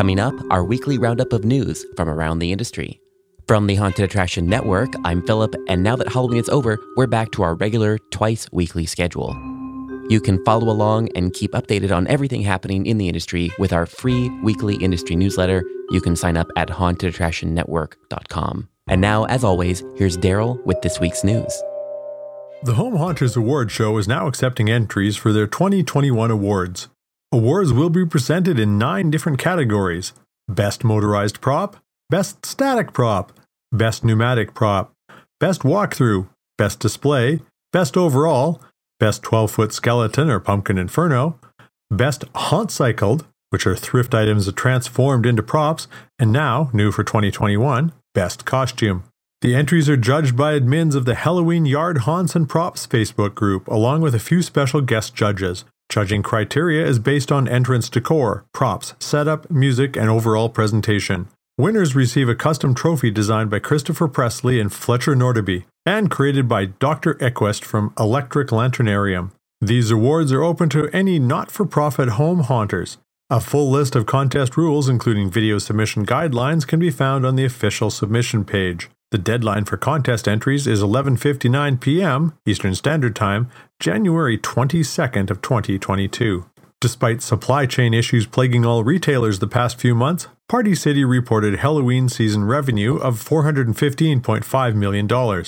Coming up, our weekly roundup of news from around the industry. From the Haunted Attraction Network, I'm Philip, and now that Halloween is over, we're back to our regular twice weekly schedule. You can follow along and keep updated on everything happening in the industry with our free weekly industry newsletter. You can sign up at hauntedattractionnetwork.com. And now, as always, here's Daryl with this week's news. The Home Haunters Award Show is now accepting entries for their 2021 awards. Awards will be presented in nine different categories Best Motorized Prop, Best Static Prop, Best Pneumatic Prop, Best Walkthrough, Best Display, Best Overall, Best 12 Foot Skeleton or Pumpkin Inferno, Best Haunt Cycled, which are thrift items transformed into props, and now, new for 2021, Best Costume. The entries are judged by admins of the Halloween Yard Haunts and Props Facebook group, along with a few special guest judges. Judging criteria is based on entrance decor, props, setup, music, and overall presentation. Winners receive a custom trophy designed by Christopher Presley and Fletcher Nordaby, and created by Dr. Equest from Electric Lanternarium. These awards are open to any not for profit home haunters. A full list of contest rules, including video submission guidelines, can be found on the official submission page. The deadline for contest entries is 11:59 p.m. Eastern Standard Time, January 22nd of 2022. Despite supply chain issues plaguing all retailers the past few months, Party City reported Halloween season revenue of $415.5 million,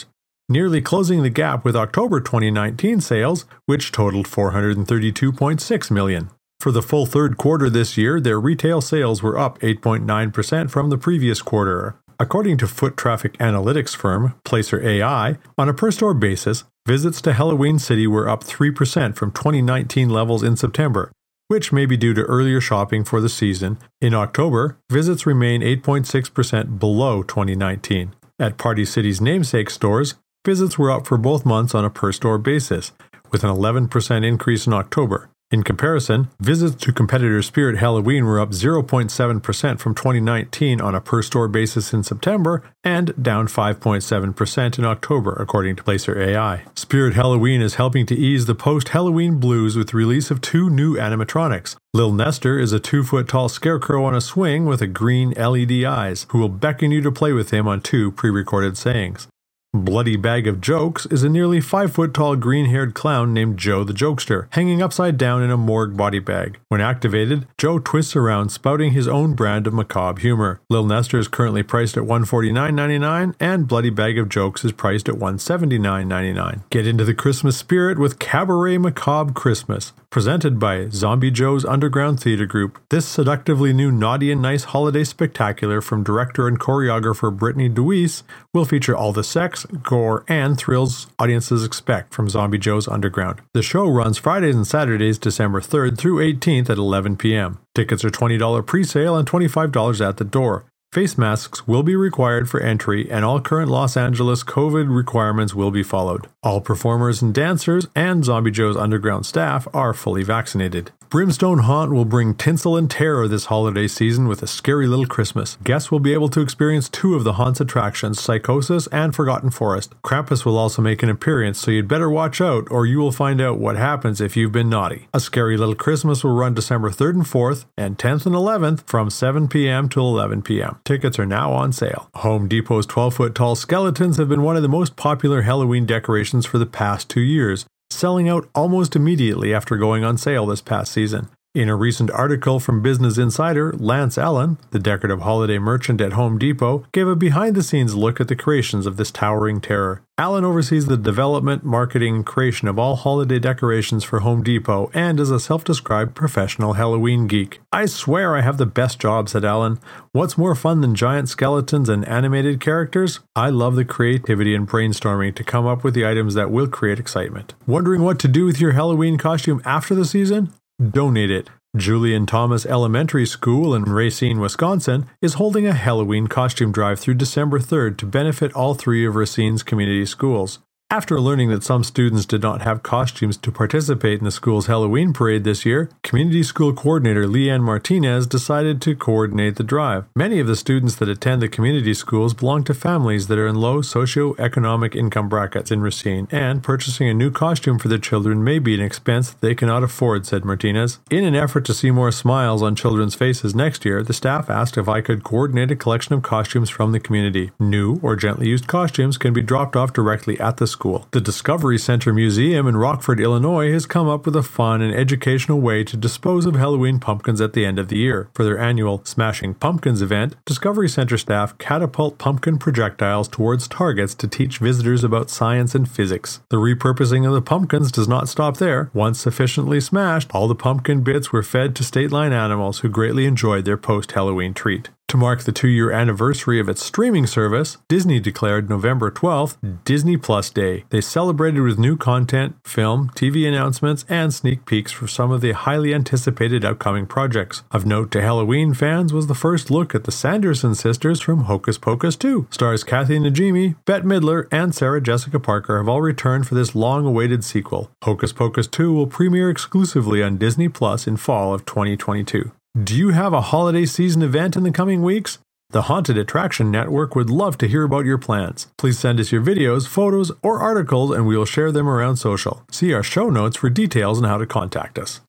nearly closing the gap with October 2019 sales, which totaled 432.6 million. For the full third quarter this year, their retail sales were up 8.9% from the previous quarter, According to foot traffic analytics firm Placer AI, on a per store basis, visits to Halloween City were up 3% from 2019 levels in September, which may be due to earlier shopping for the season. In October, visits remain 8.6% below 2019. At Party City's namesake stores, visits were up for both months on a per store basis, with an 11% increase in October. In comparison, visits to competitor Spirit Halloween were up 0.7% from 2019 on a per store basis in September and down 5.7% in October, according to Placer AI. Spirit Halloween is helping to ease the post Halloween blues with the release of two new animatronics. Lil Nestor is a two foot tall scarecrow on a swing with a green LED eyes, who will beckon you to play with him on two pre recorded sayings. Bloody Bag of Jokes is a nearly 5 foot tall green haired clown named Joe the Jokester, hanging upside down in a morgue body bag. When activated, Joe twists around, spouting his own brand of macabre humor. Lil Nestor is currently priced at $149.99, and Bloody Bag of Jokes is priced at $179.99. Get into the Christmas spirit with Cabaret Macabre Christmas. Presented by Zombie Joe's Underground Theater Group, this seductively new naughty and nice holiday spectacular from director and choreographer Brittany DeWeese will feature all the sex, gore, and thrills audiences expect from Zombie Joe's Underground. The show runs Fridays and Saturdays, December 3rd through 18th at 11 p.m. Tickets are $20 pre sale and $25 at the door. Face masks will be required for entry, and all current Los Angeles COVID requirements will be followed. All performers and dancers and Zombie Joe's underground staff are fully vaccinated. Brimstone Haunt will bring tinsel and terror this holiday season with a scary little Christmas. Guests will be able to experience two of the haunt's attractions, Psychosis and Forgotten Forest. Krampus will also make an appearance, so you'd better watch out or you will find out what happens if you've been naughty. A Scary Little Christmas will run December 3rd and 4th and 10th and 11th from 7 p.m. to 11 p.m. Tickets are now on sale. Home Depot's 12 foot tall skeletons have been one of the most popular Halloween decorations for the past two years selling out almost immediately after going on sale this past season. In a recent article from Business Insider, Lance Allen, the decorative holiday merchant at Home Depot, gave a behind the scenes look at the creations of this towering terror. Allen oversees the development, marketing, and creation of all holiday decorations for Home Depot and is a self described professional Halloween geek. I swear I have the best job, said Allen. What's more fun than giant skeletons and animated characters? I love the creativity and brainstorming to come up with the items that will create excitement. Wondering what to do with your Halloween costume after the season? Donate it. Julian Thomas Elementary School in Racine, Wisconsin is holding a Halloween costume drive through December 3rd to benefit all three of Racine's community schools. After learning that some students did not have costumes to participate in the school's Halloween parade this year, Community School Coordinator Leanne Martinez decided to coordinate the drive. Many of the students that attend the community schools belong to families that are in low socio-economic income brackets in Racine, and purchasing a new costume for their children may be an expense they cannot afford, said Martinez. In an effort to see more smiles on children's faces next year, the staff asked if I could coordinate a collection of costumes from the community. New or gently used costumes can be dropped off directly at the school school. The Discovery Center Museum in Rockford, Illinois has come up with a fun and educational way to dispose of Halloween pumpkins at the end of the year. For their annual Smashing Pumpkins event, Discovery Center staff catapult pumpkin projectiles towards targets to teach visitors about science and physics. The repurposing of the pumpkins does not stop there. Once sufficiently smashed, all the pumpkin bits were fed to state line animals who greatly enjoyed their post Halloween treat. To mark the two year anniversary of its streaming service, Disney declared November 12th Disney Plus Day. They celebrated with new content, film, TV announcements, and sneak peeks for some of the highly anticipated upcoming projects. Of note to Halloween fans was the first look at the Sanderson sisters from Hocus Pocus 2. Stars Kathy Najimy, Bette Midler, and Sarah Jessica Parker have all returned for this long awaited sequel. Hocus Pocus 2 will premiere exclusively on Disney Plus in fall of 2022. Do you have a holiday season event in the coming weeks? The Haunted Attraction Network would love to hear about your plans. Please send us your videos, photos, or articles and we will share them around social. See our show notes for details on how to contact us.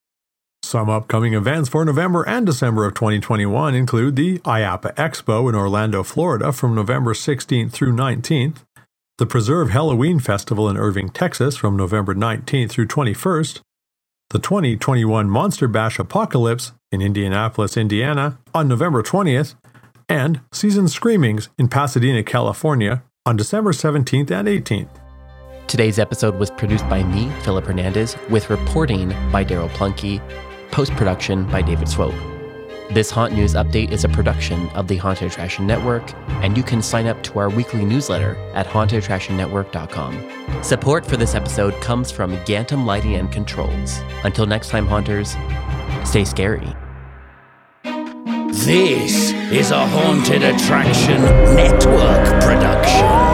Some upcoming events for November and December of 2021 include the IAAPA Expo in Orlando, Florida from November 16th through 19th, the Preserve Halloween Festival in Irving, Texas from November 19th through 21st, the 2021 Monster Bash Apocalypse in Indianapolis, Indiana on November 20th, and Season Screamings in Pasadena, California on December 17th and 18th. Today's episode was produced by me, Philip Hernandez, with reporting by Daryl Plunkey, post production by David Swope. This Haunt News update is a production of the Haunted Attraction Network, and you can sign up to our weekly newsletter at hauntedattractionnetwork.com. Support for this episode comes from Gantom Lighting and Controls. Until next time, Haunters, stay scary. This is a Haunted Attraction Network production.